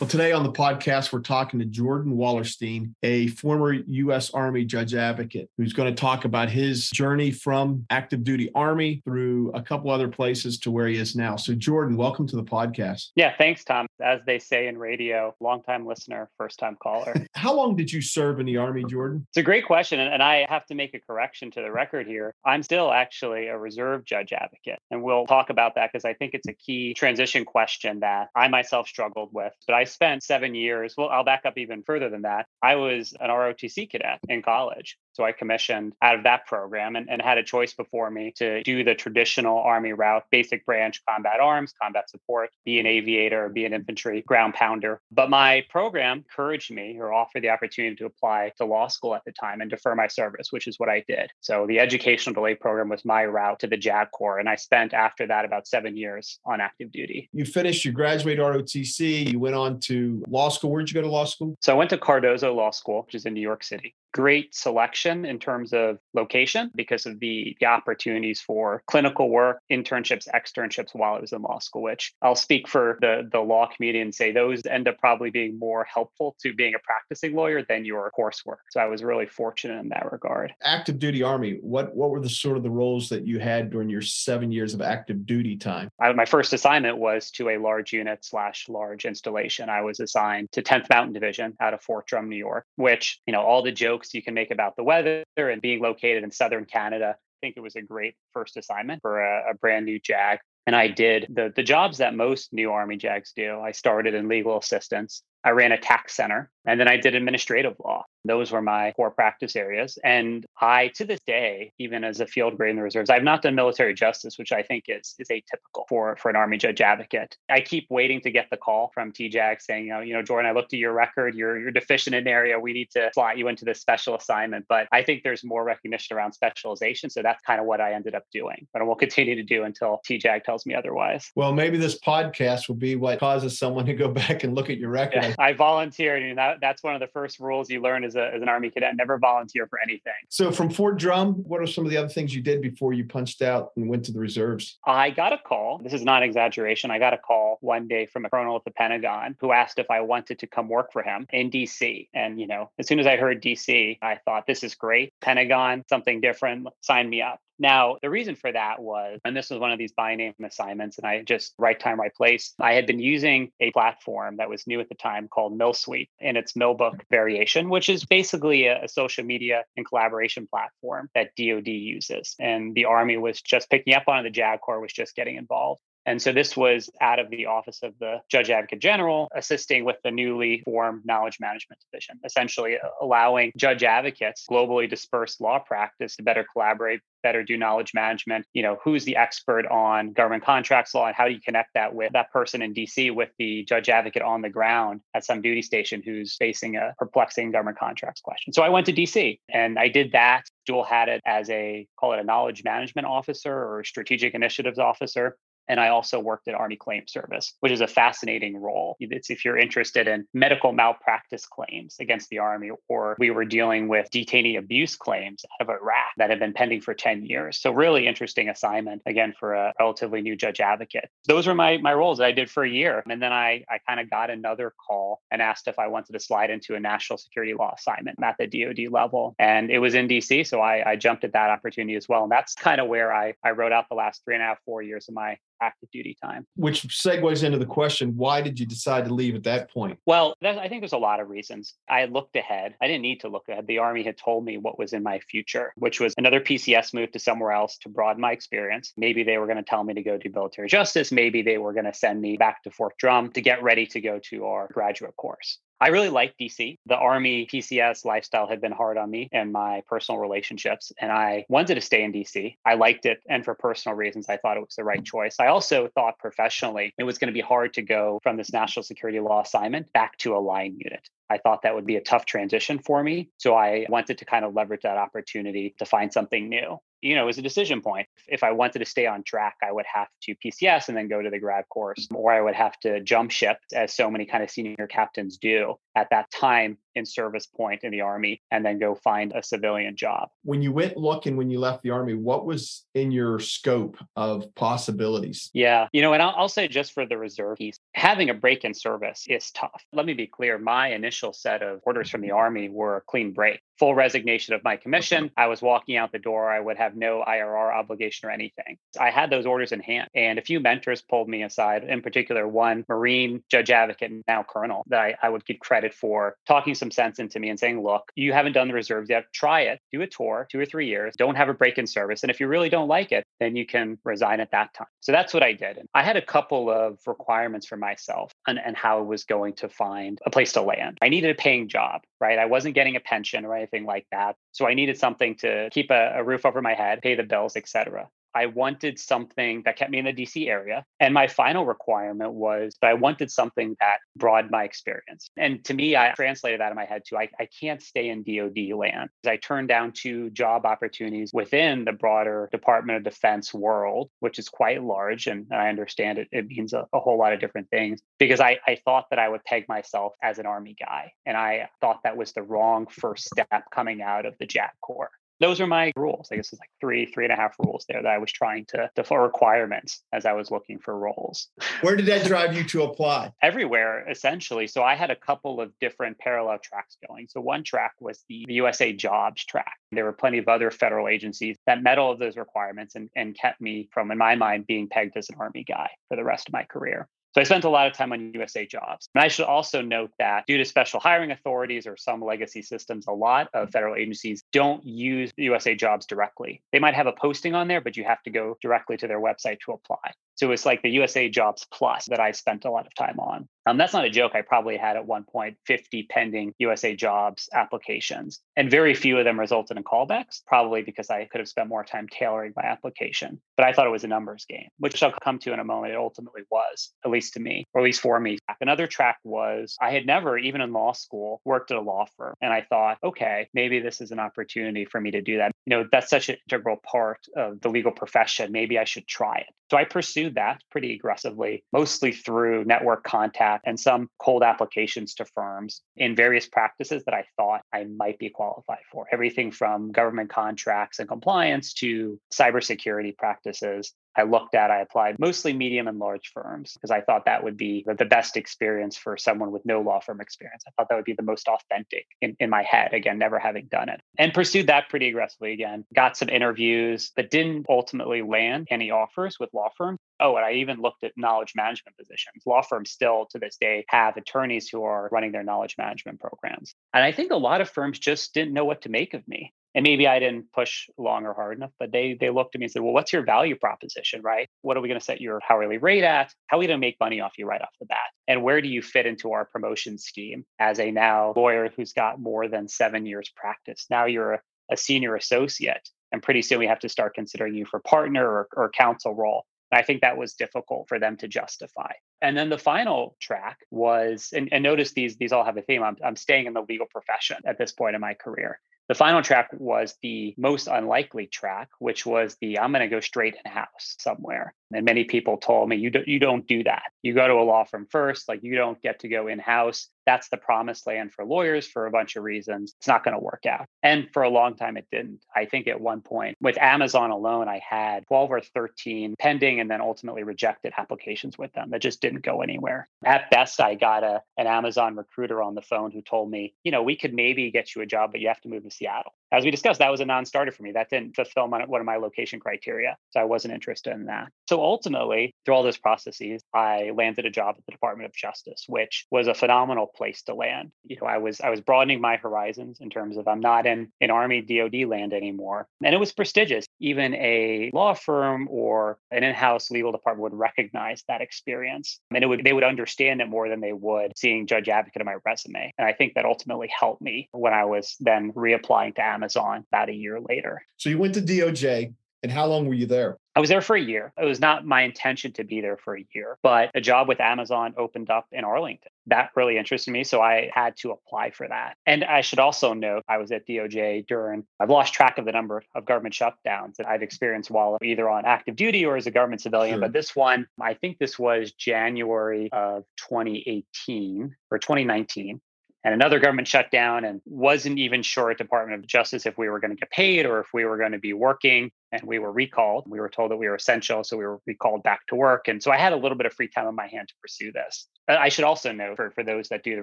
Well, today on the podcast, we're talking to Jordan Walerstein, a former U.S. Army judge advocate, who's going to talk about his journey from active duty Army through a couple other places to where he is now. So, Jordan, welcome to the podcast. Yeah, thanks, Tom. As they say in radio, longtime listener, first time caller. How long did you serve in the Army, Jordan? It's a great question. And I have to make a correction to the record here. I'm still actually a reserve judge advocate. And we'll talk about that because I think it's a key transition question that I myself struggled with. But I spent seven years. Well, I'll back up even further than that. I was an ROTC cadet in college. So I commissioned out of that program and, and had a choice before me to do the traditional Army route, basic branch, combat arms, combat support, be an aviator, be an infantry ground pounder. But my program encouraged me or offered the opportunity to apply to law school at the time and defer my service, which is what I did. So the educational delay program was my route to the JAG Corps. And I spent after that about seven years on active duty. You finished, you graduated ROTC, you went on to law school. Where'd you go to law school? So I went to Cardozo Law School, which is in New York City great selection in terms of location because of the, the opportunities for clinical work, internships, externships while I was in law school, which I'll speak for the, the law community and say those end up probably being more helpful to being a practicing lawyer than your coursework. So I was really fortunate in that regard. Active duty Army, what, what were the sort of the roles that you had during your seven years of active duty time? I, my first assignment was to a large unit slash large installation. I was assigned to 10th Mountain Division out of Fort Drum, New York, which, you know, all the jokes jokes you can make about the weather and being located in southern Canada. I think it was a great first assignment for a, a brand new JAG. And I did the, the jobs that most new Army JAGs do. I started in legal assistance. I ran a tax center and then I did administrative law. Those were my core practice areas. And I, to this day, even as a field grade in the reserves, I've not done military justice, which I think is, is atypical for, for an Army judge advocate. I keep waiting to get the call from TJAG saying, you know, you know, Jordan, I looked at your record, you're, you're deficient in an area. We need to slot you into this special assignment. But I think there's more recognition around specialization. So that's kind of what I ended up doing. But I will continue to do until TJAG tells me otherwise. Well, maybe this podcast will be what causes someone to go back and look at your record. Yeah, I volunteered. And that, that's one of the first rules you learn as, a, as an Army cadet never volunteer for anything. So, from Fort Drum, what are some of the other things you did before you punched out and went to the reserves? I got a call. This is not exaggeration. I got a call one day from a colonel at the Pentagon who asked if I wanted to come work for him in DC. And, you know, as soon as I heard DC, I thought, this is great. Pentagon, something different, sign me up. Now, the reason for that was, and this was one of these by name assignments, and I just right time, right place. I had been using a platform that was new at the time called MilSuite in its Milbook variation, which is basically a, a social media and collaboration platform that DoD uses. And the Army was just picking up on it, the JAG Corps was just getting involved. And so this was out of the Office of the Judge Advocate General, assisting with the newly formed Knowledge Management Division, essentially allowing judge advocates, globally dispersed law practice, to better collaborate, better do knowledge management. You know, who's the expert on government contracts law and how do you connect that with that person in DC with the judge advocate on the ground at some duty station who's facing a perplexing government contracts question. So I went to DC and I did that, dual hatted as a call it a knowledge management officer or strategic initiatives officer. And I also worked at Army Claim Service, which is a fascinating role. It's if you're interested in medical malpractice claims against the Army, or we were dealing with detainee abuse claims out of Iraq that have been pending for 10 years. So, really interesting assignment, again, for a relatively new judge advocate. Those were my, my roles that I did for a year. And then I, I kind of got another call and asked if I wanted to slide into a national security law assignment at the DoD level. And it was in DC. So, I, I jumped at that opportunity as well. And that's kind of where I, I wrote out the last three and a half, four years of my active duty time. Which segues into the question why did you decide to leave at that point? Well, I think there's a lot of reasons. I looked ahead. I didn't need to look ahead. The Army had told me what was in my future, which was another PCS move to somewhere else to broaden my experience. Maybe they were going to tell me to go do military justice. Maybe they were going to send me back to Fort Drum to get ready to go to our graduate course. I really like DC. The Army PCS lifestyle had been hard on me and my personal relationships, and I wanted to stay in DC. I liked it. And for personal reasons, I thought it was the right choice. I also thought professionally it was going to be hard to go from this national security law assignment back to a line unit. I thought that would be a tough transition for me. So I wanted to kind of leverage that opportunity to find something new you know, was a decision point. If I wanted to stay on track, I would have to PCS and then go to the grad course, or I would have to jump ship, as so many kind of senior captains do at that time in service point in the Army, and then go find a civilian job. When you went looking when you left the Army, what was in your scope of possibilities? Yeah, you know, and I'll, I'll say just for the reserve piece, having a break in service is tough. Let me be clear my initial set of orders from the Army were a clean break full resignation of my commission. I was walking out the door. I would have no IRR obligation or anything. I had those orders in hand. And a few mentors pulled me aside, in particular, one Marine judge advocate, now colonel, that I, I would give credit for talking some sense into me and saying, look, you haven't done the reserves yet. Try it. Do a tour, two or three years. Don't have a break in service. And if you really don't like it, then you can resign at that time. So that's what I did. And I had a couple of requirements for myself and, and how I was going to find a place to land. I needed a paying job, right? I wasn't getting a pension, right? Anything like that. So I needed something to keep a, a roof over my head, pay the bills, etc. I wanted something that kept me in the DC area. And my final requirement was that I wanted something that broadened my experience. And to me, I translated that in my head to I, I can't stay in DoD land. I turned down two job opportunities within the broader Department of Defense world, which is quite large. And I understand it, it means a, a whole lot of different things because I, I thought that I would peg myself as an Army guy. And I thought that was the wrong first step coming out of the JAG Corps those are my rules. I guess it's like three, three and a half rules there that I was trying to for requirements as I was looking for roles. Where did that drive you to apply? Everywhere, essentially. So I had a couple of different parallel tracks going. So one track was the, the USA jobs track. There were plenty of other federal agencies that met all of those requirements and, and kept me from, in my mind, being pegged as an Army guy for the rest of my career. So I spent a lot of time on USA jobs. And I should also note that due to special hiring authorities or some legacy systems, a lot of federal agencies don't use USA jobs directly. They might have a posting on there, but you have to go directly to their website to apply. So it's like the USA Jobs Plus that I spent a lot of time on. Um, that's not a joke. I probably had at one point 50 pending USA Jobs applications, and very few of them resulted in callbacks, probably because I could have spent more time tailoring my application. But I thought it was a numbers game, which I'll come to in a moment. It ultimately was, at least to me, or at least for me. Another track was I had never, even in law school, worked at a law firm. And I thought, okay, maybe this is an opportunity for me to do that. You know, that's such an integral part of the legal profession. Maybe I should try it. So I pursued that pretty aggressively, mostly through network contact and some cold applications to firms in various practices that I thought I might be qualified for. Everything from government contracts and compliance to cybersecurity practices I looked at, I applied mostly medium and large firms because I thought that would be the best experience for someone with no law firm experience. I thought that would be the most authentic in, in my head, again, never having done it. And pursued that pretty aggressively again. Got some interviews, but didn't ultimately land any offers with law firms. Oh, and I even looked at knowledge management positions. Law firms still to this day have attorneys who are running their knowledge management programs. And I think a lot of firms just didn't know what to make of me and maybe I didn't push long or hard enough, but they they looked at me and said, "Well, what's your value proposition, right? What are we going to set your hourly rate at? How are we going to make money off you right off the bat? And where do you fit into our promotion scheme as a now lawyer who's got more than seven years practice? Now you're a, a senior associate, and pretty soon we have to start considering you for partner or, or counsel role." And I think that was difficult for them to justify. And then the final track was, and, and notice these these all have a theme. I'm, I'm staying in the legal profession at this point in my career. The final track was the most unlikely track, which was the I'm going to go straight in house somewhere. And many people told me, you, do, you don't do that. You go to a law firm first, like you don't get to go in house. That's the promised land for lawyers for a bunch of reasons. It's not going to work out. And for a long time, it didn't. I think at one point with Amazon alone, I had 12 or 13 pending and then ultimately rejected applications with them that just didn't go anywhere. At best, I got a, an Amazon recruiter on the phone who told me, you know, we could maybe get you a job, but you have to move to Seattle. As we discussed, that was a non-starter for me. That didn't fulfill my, one of my location criteria, so I wasn't interested in that. So ultimately, through all those processes, I landed a job at the Department of Justice, which was a phenomenal place to land. You know, I was I was broadening my horizons in terms of I'm not in an Army DoD land anymore, and it was prestigious. Even a law firm or an in-house legal department would recognize that experience, and it would they would understand it more than they would seeing Judge Advocate on my resume. And I think that ultimately helped me when I was then reapplying to Amazon about a year later. So you went to DOJ, and how long were you there? I was there for a year. It was not my intention to be there for a year, but a job with Amazon opened up in Arlington. That really interested me. So I had to apply for that. And I should also note I was at DOJ during, I've lost track of the number of government shutdowns that I've experienced while either on active duty or as a government civilian. Sure. But this one, I think this was January of 2018 or 2019 and another government shutdown and wasn't even sure at Department of Justice if we were going to get paid or if we were going to be working and we were recalled. We were told that we were essential, so we were recalled back to work. And so I had a little bit of free time on my hand to pursue this. Uh, I should also note for, for those that do the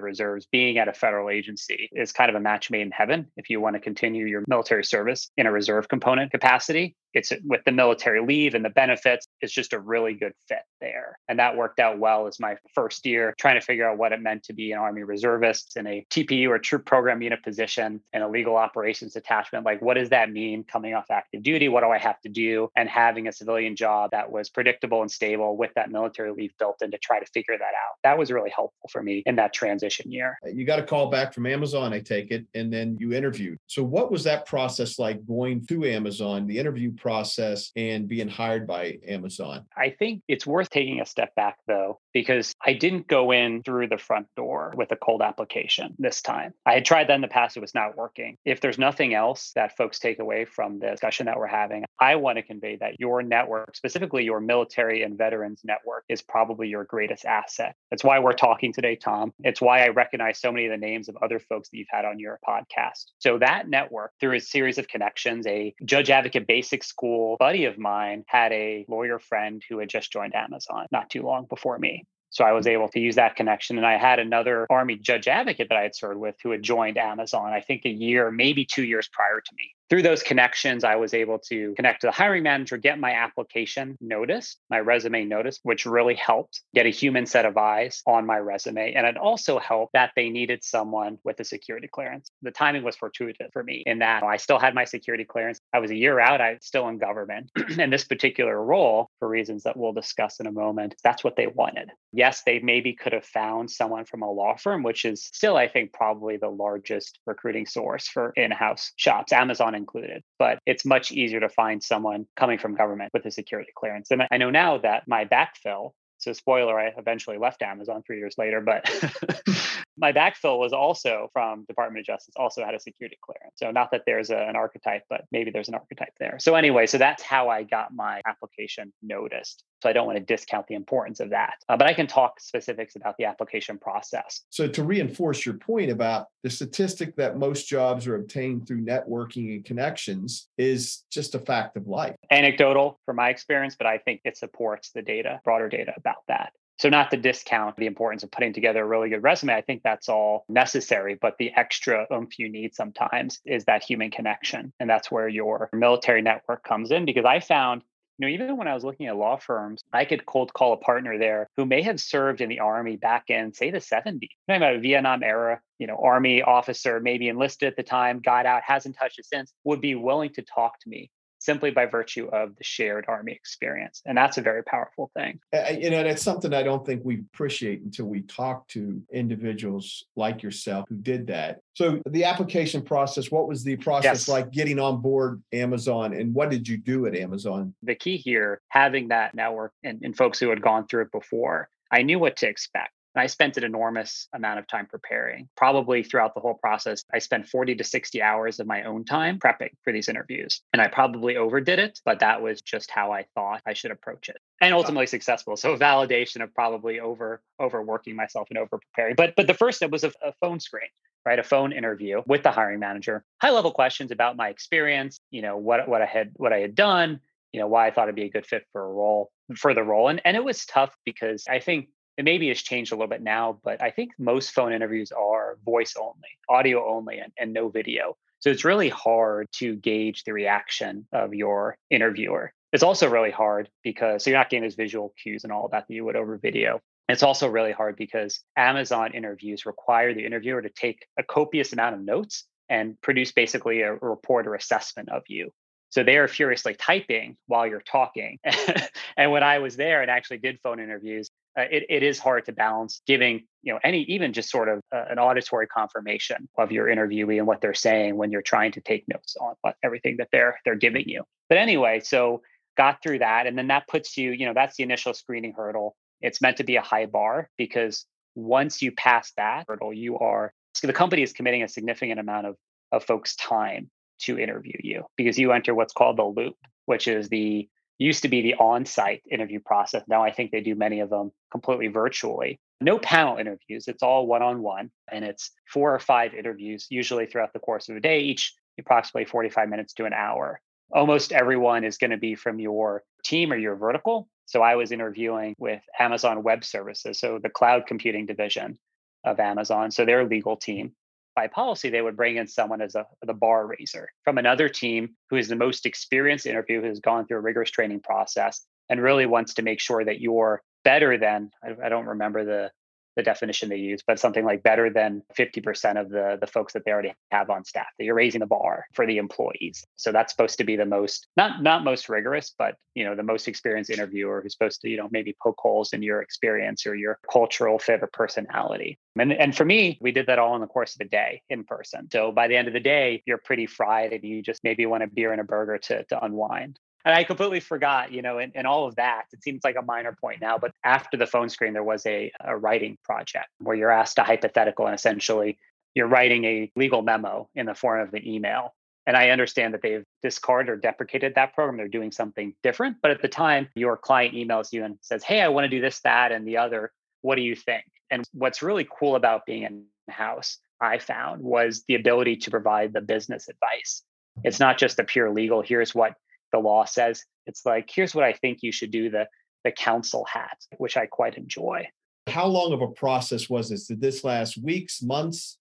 reserves, being at a federal agency is kind of a match made in heaven if you want to continue your military service in a reserve component capacity. It's with the military leave and the benefits, it's just a really good fit there. And that worked out well as my first year trying to figure out what it meant to be an Army reservist in a TPU or troop program unit position in a legal operations detachment. Like, what does that mean coming off active duty? What do I have to do? And having a civilian job that was predictable and stable with that military leave built in to try to figure that out. That was really helpful for me in that transition year. Uh, you got a call back from Amazon, I take it, and then you interviewed. So, what was that process like going to Amazon, the interview process, and being hired by Amazon? I think it's worth taking a step back, though, because I didn't go in through the front door with a cold application this time. I had tried that in the past, it was not working. If there's nothing else that folks take away from the discussion that we're having, I want to convey that your network, specifically your military and veterans network, is probably your greatest asset. That's why we're talking today, Tom. It's why I recognize so many of the names of other folks that you've had on your podcast. So that network, through a series of connections, a judge advocate basic school buddy of mine had a lawyer friend who had just joined Amazon not too long before me. So I was able to use that connection. And I had another Army judge advocate that I had served with who had joined Amazon, I think a year, maybe two years prior to me through those connections, I was able to connect to the hiring manager, get my application noticed, my resume noticed, which really helped get a human set of eyes on my resume. And it also helped that they needed someone with a security clearance. The timing was fortuitous for me in that I still had my security clearance. I was a year out, I was still in government. and this particular role, for reasons that we'll discuss in a moment, that's what they wanted. Yes, they maybe could have found someone from a law firm, which is still, I think, probably the largest recruiting source for in house shops. Amazon included, but it's much easier to find someone coming from government with a security clearance. And I know now that my backfill so spoiler, I eventually left Amazon three years later, but my backfill was also from Department of Justice, also had a security clearance. So not that there's a, an archetype, but maybe there's an archetype there. So anyway, so that's how I got my application noticed. So I don't want to discount the importance of that, uh, but I can talk specifics about the application process. So to reinforce your point about the statistic that most jobs are obtained through networking and connections is just a fact of life. Anecdotal from my experience, but I think it supports the data, broader data about that. So, not to discount the importance of putting together a really good resume. I think that's all necessary, but the extra oomph you need sometimes is that human connection. And that's where your military network comes in because I found you know, even when I was looking at law firms, I could cold call a partner there who may have served in the army back in, say, the 70s. Talking about a Vietnam era, you know, army officer, maybe enlisted at the time, got out, hasn't touched it since, would be willing to talk to me simply by virtue of the shared army experience and that's a very powerful thing you know that's something i don't think we appreciate until we talk to individuals like yourself who did that so the application process what was the process yes. like getting on board amazon and what did you do at amazon the key here having that network and, and folks who had gone through it before I knew what to expect. And I spent an enormous amount of time preparing. Probably throughout the whole process, I spent 40 to 60 hours of my own time prepping for these interviews. And I probably overdid it, but that was just how I thought I should approach it. And ultimately successful. So validation of probably over overworking myself and over preparing. But but the first step was a, a phone screen right a phone interview with the hiring manager high level questions about my experience you know what what i had what i had done you know why i thought it'd be a good fit for a role for the role and and it was tough because i think it maybe has changed a little bit now, but I think most phone interviews are voice only, audio only, and, and no video. So it's really hard to gauge the reaction of your interviewer. It's also really hard because so you're not getting those visual cues and all that that you would over video. It's also really hard because Amazon interviews require the interviewer to take a copious amount of notes and produce basically a report or assessment of you. So they are furiously typing while you're talking. and when I was there and actually did phone interviews, uh, it, it is hard to balance giving you know any even just sort of uh, an auditory confirmation of your interviewee and what they're saying when you're trying to take notes on everything that they're they're giving you. But anyway, so got through that, and then that puts you you know that's the initial screening hurdle. It's meant to be a high bar because once you pass that hurdle, you are so the company is committing a significant amount of of folks' time to interview you because you enter what's called the loop, which is the used to be the on-site interview process. Now I think they do many of them completely virtually. No panel interviews. It's all one-on-one and it's four or five interviews usually throughout the course of a day, each approximately 45 minutes to an hour. Almost everyone is going to be from your team or your vertical. So I was interviewing with Amazon Web Services, so the cloud computing division of Amazon, so their legal team by policy, they would bring in someone as a the bar raiser from another team who is the most experienced interview, who has gone through a rigorous training process and really wants to make sure that you're better than I, I don't remember the the definition they use, but something like better than 50% of the, the folks that they already have on staff, that you're raising the bar for the employees. So that's supposed to be the most, not not most rigorous, but you know, the most experienced interviewer who's supposed to, you know, maybe poke holes in your experience or your cultural fit or personality. And and for me, we did that all in the course of a day in person. So by the end of the day, you're pretty fried and you just maybe want a beer and a burger to, to unwind and I completely forgot, you know, and, and all of that. It seems like a minor point now, but after the phone screen, there was a, a writing project where you're asked a hypothetical and essentially you're writing a legal memo in the form of an email. And I understand that they've discarded or deprecated that program. They're doing something different. But at the time, your client emails you and says, Hey, I want to do this, that, and the other. What do you think? And what's really cool about being in house, I found, was the ability to provide the business advice. It's not just a pure legal, here's what the law says. It's like, here's what I think you should do the the counsel hat, which I quite enjoy. How long of a process was this? Did this last weeks, months?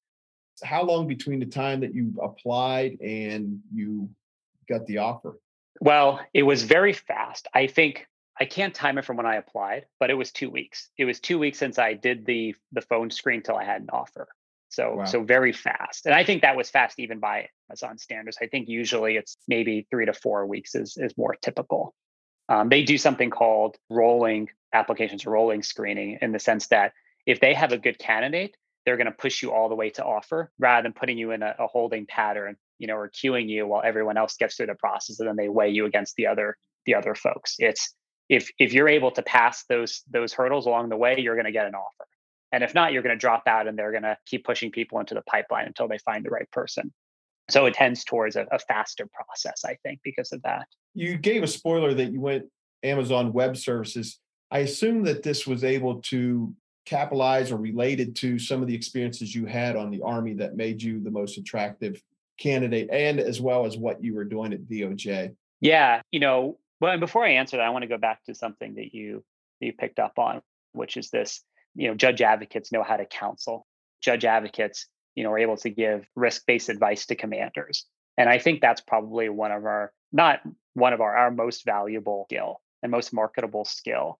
How long between the time that you applied and you got the offer? Well, it was very fast. I think I can't time it from when I applied, but it was two weeks. It was two weeks since I did the the phone screen till I had an offer. So wow. so very fast. And I think that was fast even by Amazon standards. I think usually it's maybe three to four weeks is is more typical. Um, they do something called rolling applications or rolling screening in the sense that if they have a good candidate, they're going to push you all the way to offer rather than putting you in a, a holding pattern, you know, or queuing you while everyone else gets through the process and then they weigh you against the other the other folks. It's if if you're able to pass those those hurdles along the way, you're going to get an offer. And if not, you're going to drop out and they're going to keep pushing people into the pipeline until they find the right person. So it tends towards a, a, faster process, I think, because of that. You gave a spoiler that you went Amazon Web Services. I assume that this was able to capitalize or related to some of the experiences you had on the Army that made you the most attractive candidate, and as well as what you were doing at DOJ. Yeah, you know, well, and before I answer that, I want to go back to something that you that you picked up on, which is this you know judge advocates know how to counsel. Judge advocates you know are able to give risk-based advice to commanders. And i think that's probably one of our not one of our our most valuable skill and most marketable skill.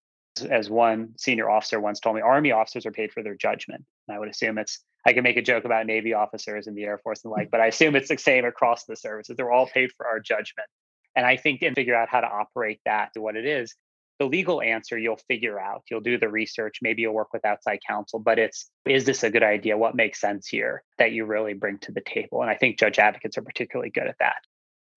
As one senior officer once told me army officers are paid for their judgment. And i would assume it's i can make a joke about navy officers and the air force and the like but i assume it's the same across the services. They're all paid for our judgment. And i think and figure out how to operate that to what it is the legal answer you'll figure out you'll do the research maybe you'll work with outside counsel but it's is this a good idea what makes sense here that you really bring to the table and i think judge advocates are particularly good at that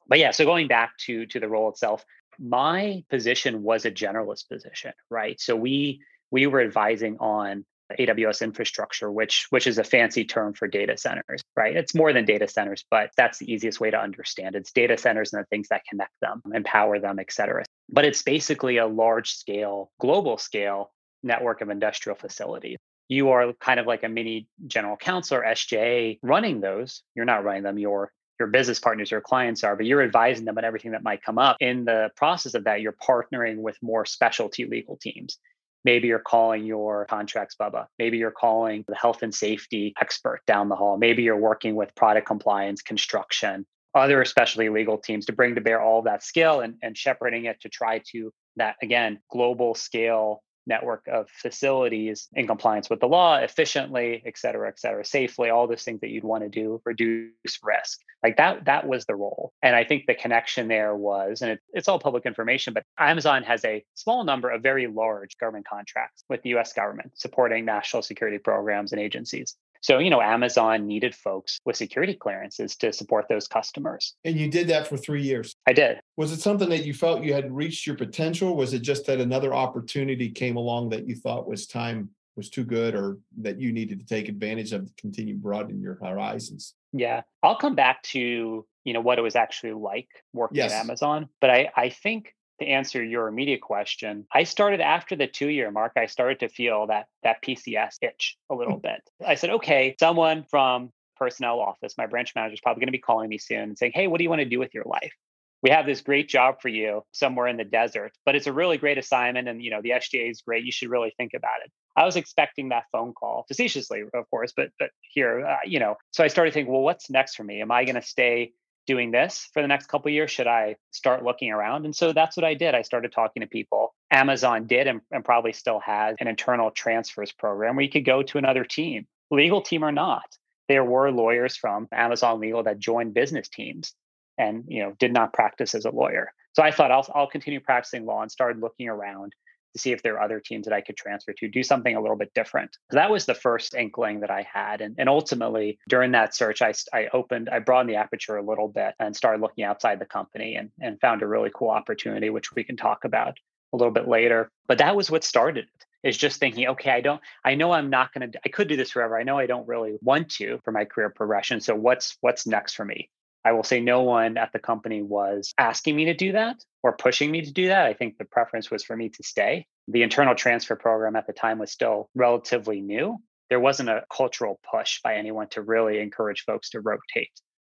but yeah so going back to to the role itself my position was a generalist position right so we we were advising on AWS infrastructure, which which is a fancy term for data centers, right? It's more than data centers, but that's the easiest way to understand. It's data centers and the things that connect them, empower them, et cetera. But it's basically a large scale, global scale network of industrial facilities. You are kind of like a mini general counsel or SJ running those. You're not running them, your your business partners, your clients are, but you're advising them on everything that might come up. In the process of that, you're partnering with more specialty legal teams Maybe you're calling your contracts Bubba. Maybe you're calling the health and safety expert down the hall. Maybe you're working with product compliance, construction, other especially legal teams to bring to bear all that skill and, and shepherding it to try to that again global scale network of facilities in compliance with the law efficiently, et cetera, et cetera, safely, all those things that you'd want to do, reduce risk. Like that, that was the role. And I think the connection there was, and it, it's all public information, but Amazon has a small number of very large government contracts with the US government supporting national security programs and agencies. So, you know, Amazon needed folks with security clearances to support those customers. And you did that for three years. I did. Was it something that you felt you had reached your potential? Was it just that another opportunity came along that you thought was time was too good or that you needed to take advantage of to continue broadening your horizons? Yeah. I'll come back to, you know, what it was actually like working yes. at Amazon. But I, I think to answer your immediate question, I started after the two year mark, I started to feel that that PCS itch a little hmm. bit. I said, okay, someone from personnel office, my branch manager is probably going to be calling me soon and saying, hey, what do you want to do with your life? We have this great job for you somewhere in the desert, but it's a really great assignment. And, you know, the SGA is great. You should really think about it. I was expecting that phone call facetiously, of course, but, but here, uh, you know, so I started thinking, well, what's next for me? Am I going to stay doing this for the next couple years? Should I start looking around? And so that's what I did. I started talking to people. Amazon did and, and probably still has an internal transfers program where you could go to another team, legal team or not. There were lawyers from Amazon Legal that joined business teams and you know did not practice as a lawyer. So I thought I'll, I'll continue practicing law and started looking around see if there are other teams that I could transfer to, do something a little bit different. That was the first inkling that I had. And, and ultimately, during that search, I, I opened, I broadened the aperture a little bit and started looking outside the company and, and found a really cool opportunity, which we can talk about a little bit later. But that was what started it is just thinking, okay, I don't, I know I'm not going to, I could do this forever. I know I don't really want to for my career progression. So what's, what's next for me? I will say no one at the company was asking me to do that or pushing me to do that. I think the preference was for me to stay. The internal transfer program at the time was still relatively new. There wasn't a cultural push by anyone to really encourage folks to rotate.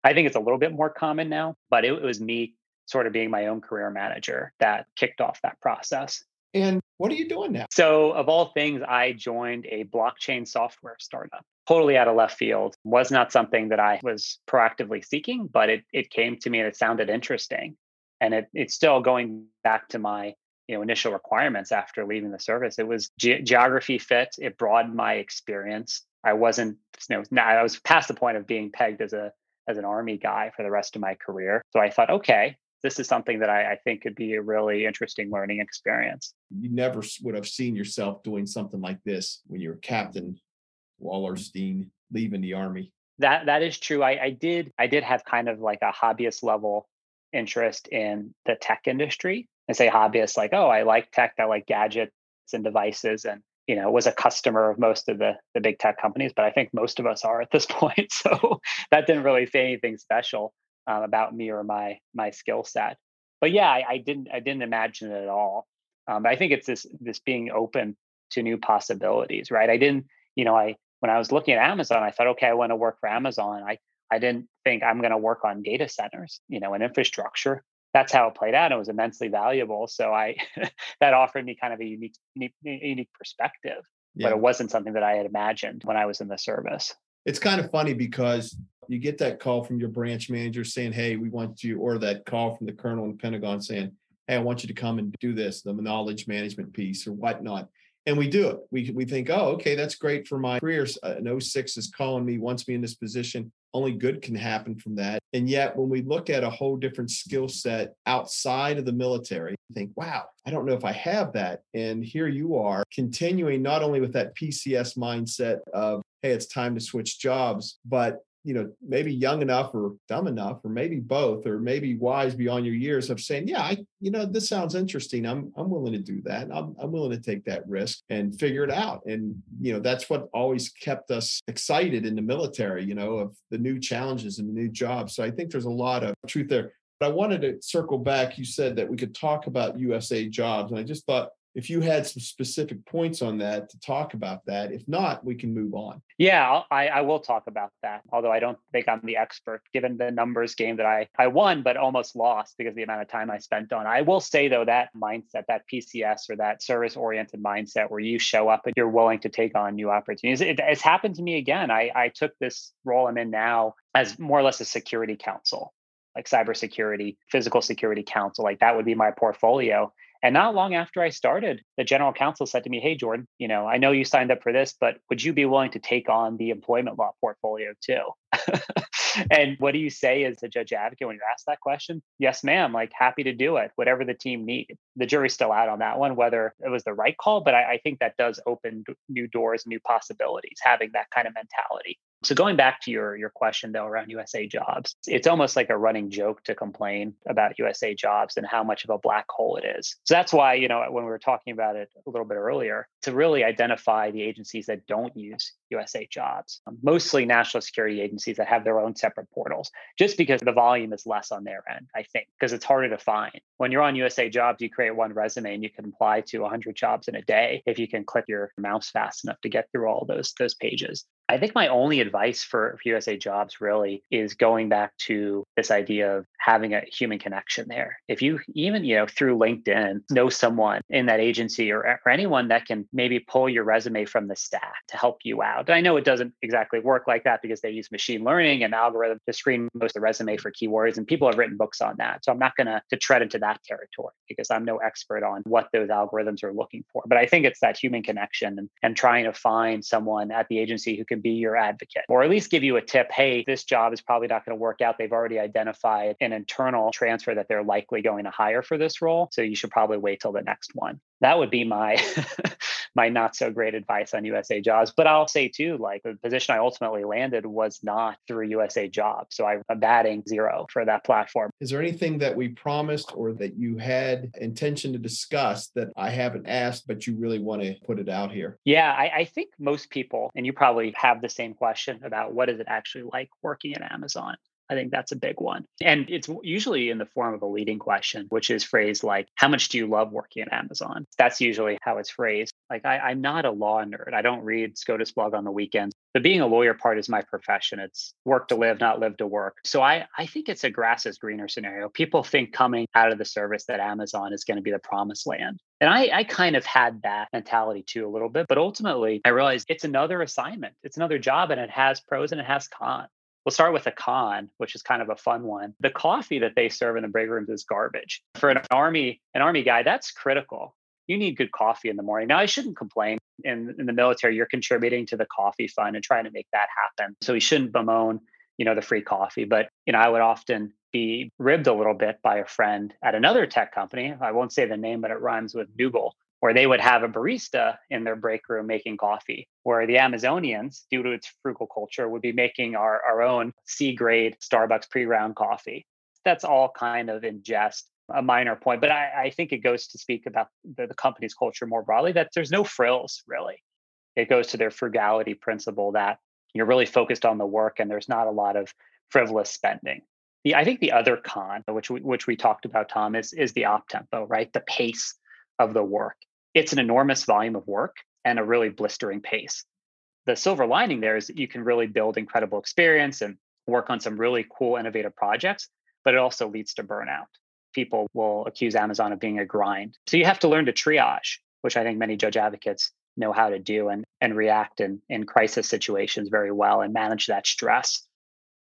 I think it's a little bit more common now, but it, was me sort of being my own career manager that kicked off that process. And what are you doing now? So, of all things, I joined a blockchain software startup totally out of left field. Was not something that I was proactively seeking, but it it came to me and it sounded interesting. And it it's still going back to my you know initial requirements after leaving the service. It was ge- geography fit. It broadened my experience. I wasn't you know I was past the point of being pegged as a as an army guy for the rest of my career. So I thought, okay, this is something that I, I, think could be a really interesting learning experience. You never would have seen yourself doing something like this when you were captain Walerstein leaving the army. That that is true. I, I did I did have kind of like a hobbyist level interest in the tech industry. I say hobbyist like, oh, I like tech, I like gadgets and devices and you know was a customer of most of the the big tech companies but i think most of us are at this point so that didn't really say anything special um, about me or my my skill set but yeah I, I, didn't i didn't imagine it at all um, i think it's this this being open to new possibilities right i didn't you know i when I was looking at Amazon, I thought, okay, I want to work for Amazon. I, I didn't think I'm going to work on data centers, you know, and infrastructure. That's how it played out. It was immensely valuable. So I, that offered me kind of a unique, unique, unique perspective, yeah. but it wasn't something that I had imagined when I was in the service. It's kind of funny because you get that call from your branch manager saying, Hey, we want you, or that call from the colonel in the Pentagon saying, Hey, I want you to come and do this, the knowledge management piece or whatnot and we do it. We we think, oh, okay, that's great for my career. Uh, an 06 is calling me, wants me in this position. Only good can happen from that. And yet, when we look at a whole different skill set outside of the military, think, wow, I don't know if I have that. And here you are continuing not only with that PCS mindset of, hey, it's time to switch jobs, but you know, maybe young enough or dumb enough, or maybe both, or maybe wise beyond your years of saying, yeah, I, you know, this sounds interesting. I'm, I'm willing to do that. I'm, I'm willing to take that risk and figure it out. And, you know, that's what always kept us excited in the military, you know, of the new challenges and the new jobs. So I think there's a lot of truth there. But I wanted to circle back. You said that we could talk about USA jobs. And I just thought if you had some specific points on that to talk about that. If not, we can move on. Yeah, I, I will talk about that. Although I don't think I'm the expert, given the numbers game that I I won but almost lost because of the amount of time I spent on. I will say though that mindset, that PCS or that service oriented mindset, where you show up and you're willing to take on new opportunities, it, it's happened to me again. I I took this role I'm in now as more or less a security counsel. like cybersecurity, physical security counsel, like that would be my portfolio. And not long after I started, the general counsel said to me, Hey, Jordan, you know, I know you signed up for this, but would you be willing to take on the employment law portfolio too? and what do you say as a judge advocate when you're asked that question? Yes, ma'am. Like happy to do it, whatever the team needs. The jury's still out on that one, whether it was the right call, but I, I think that does open new doors, new possibilities, having that kind of mentality. So going back to your your question though around USA jobs, it's almost like a running joke to complain about USA jobs and how much of a black hole it is. So that's why, you know, when we were talking about it a little bit earlier, to really identify the agencies that don't use USA jobs, um, mostly national security agencies that have their own separate portals, just because the volume is less on their end, I think, because it's harder to find. When you're on USA jobs, you create one resume and you can apply to 100 jobs in a day if you can click your mouse fast enough to get through all those those pages. I think my only advice for, USA jobs really is going back to this idea of having a human connection there. If you even, you know, through LinkedIn know someone in that agency or, or anyone that can maybe pull your resume from the stack to help you out. And I know it doesn't exactly work like that because they use machine learning and algorithms to screen most of the resume for keywords. And people have written books on that. So I'm not gonna to tread into that territory because I'm no expert on what those algorithms are looking for. But I think it's that human connection and, and trying to find someone at the agency who can be your advocate, or at least give you a tip hey, this job is probably not going to work out. They've already identified an internal transfer that they're likely going to hire for this role. So you should probably wait till the next one. That would be my my not so great advice on USA jobs. But I'll say too, like the position I ultimately landed was not through USA jobs. So I'm batting zero for that platform. Is there anything that we promised or that you had intention to discuss that I haven't asked, but you really want to put it out here? Yeah, I, I think most people, and you probably have the same question about what is it actually like working at Amazon. I think that's a big one. And it's usually in the form of a leading question, which is phrased like, How much do you love working at Amazon? That's usually how it's phrased. Like, I, am not a law nerd. I don't read SCOTUS blog on the weekends. The being a lawyer part is my profession. It's work to live, not live to work. So I, I think it's a grass is greener scenario. People think coming out of the service that Amazon is going to be the promised land. And I, I kind of had that mentality too a little bit. But ultimately, I realized it's another assignment, it's another job, and it has pros and it has cons. We'll start with a con, which is kind of a fun one. The coffee that they serve in the break rooms is garbage. For an army, an army guy, that's critical. You need good coffee in the morning. Now, I shouldn't complain. In, in the military, you're contributing to the coffee fund and trying to make that happen. So we shouldn't bemoan, you know, the free coffee. But you know, I would often be ribbed a little bit by a friend at another tech company. I won't say the name, but it rhymes with Dougal, where they would have a barista in their break room making coffee, where the Amazonians, due to its frugal culture, would be making our, our own C grade Starbucks pre ground coffee. That's all kind of in jest, a minor point, but I, I think it goes to speak about the, the company's culture more broadly that there's no frills really. It goes to their frugality principle that you're really focused on the work and there's not a lot of frivolous spending. The, I think the other con, which we, which we talked about, Tom, is is the op tempo, right? The pace of the work it's an enormous volume of work and a really blistering pace. The silver lining there is that you can really build incredible experience and work on some really cool, innovative projects, but it also leads to burnout. People will accuse Amazon of being a grind. So you have to learn to triage, which I think many judge advocates know how to do and, and react in, in crisis situations very well and manage that stress.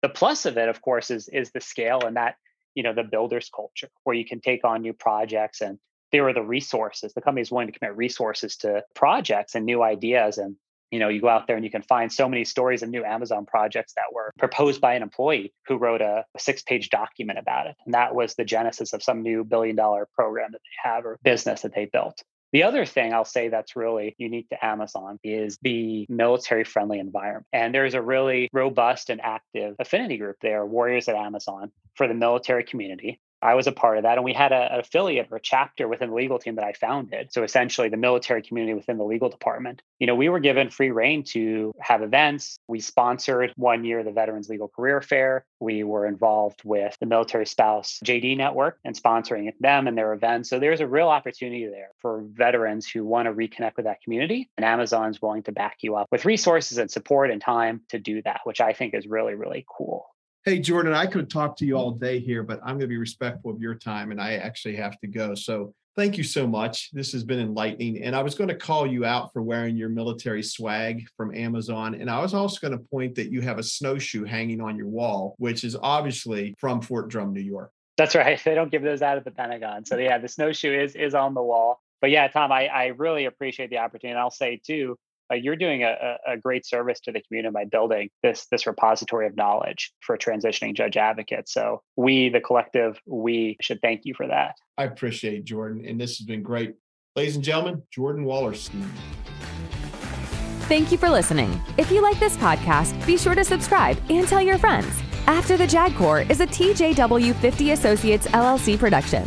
The plus of it, of course, is, is the scale and that, you know, the builder's culture where you can take on new projects and there are the resources. The company is willing to commit resources to projects and new ideas. And you know, you go out there and you can find so many stories of new Amazon projects that were proposed by an employee who wrote a, a six-page document about it. And that was the genesis of some new billion-dollar program that they have or business that they built. The other thing I'll say that's really unique to Amazon is the military friendly environment. And there's a really robust and active affinity group there, Warriors at Amazon, for the military community I was a part of that. And we had a, an affiliate or a chapter within the legal team that I founded. So essentially the military community within the legal department. You know, we were given free reign to have events. We sponsored one year the Veterans Legal Career Fair. We were involved with the Military Spouse JD Network and sponsoring them and their events. So there's a real opportunity there for veterans who want to reconnect with that community. And Amazon's willing to back you up with resources and support and time to do that, which I think is really, really cool. Hey, Jordan, I could talk to you all day here, but I'm going to be respectful of your time and I actually have to go. So thank you so much. This has been enlightening. And I was going to call you out for wearing your military swag from Amazon. And I was also going to point that you have a snowshoe hanging on your wall, which is obviously from Fort Drum, New York. That's right. They don't give those out at the Pentagon. So yeah, the snowshoe is is on the wall. But yeah, Tom, I, I really appreciate the opportunity. And I'll say too, uh, you're doing a, a great service to the community by building this this repository of knowledge for transitioning judge advocates. So we, the collective, we should thank you for that. I appreciate Jordan, and this has been great. Ladies and gentlemen, Jordan Walerstein. Thank you for listening. If you like this podcast, be sure to subscribe and tell your friends. After the JAG Corps is a TJW 50 Associates LLC production.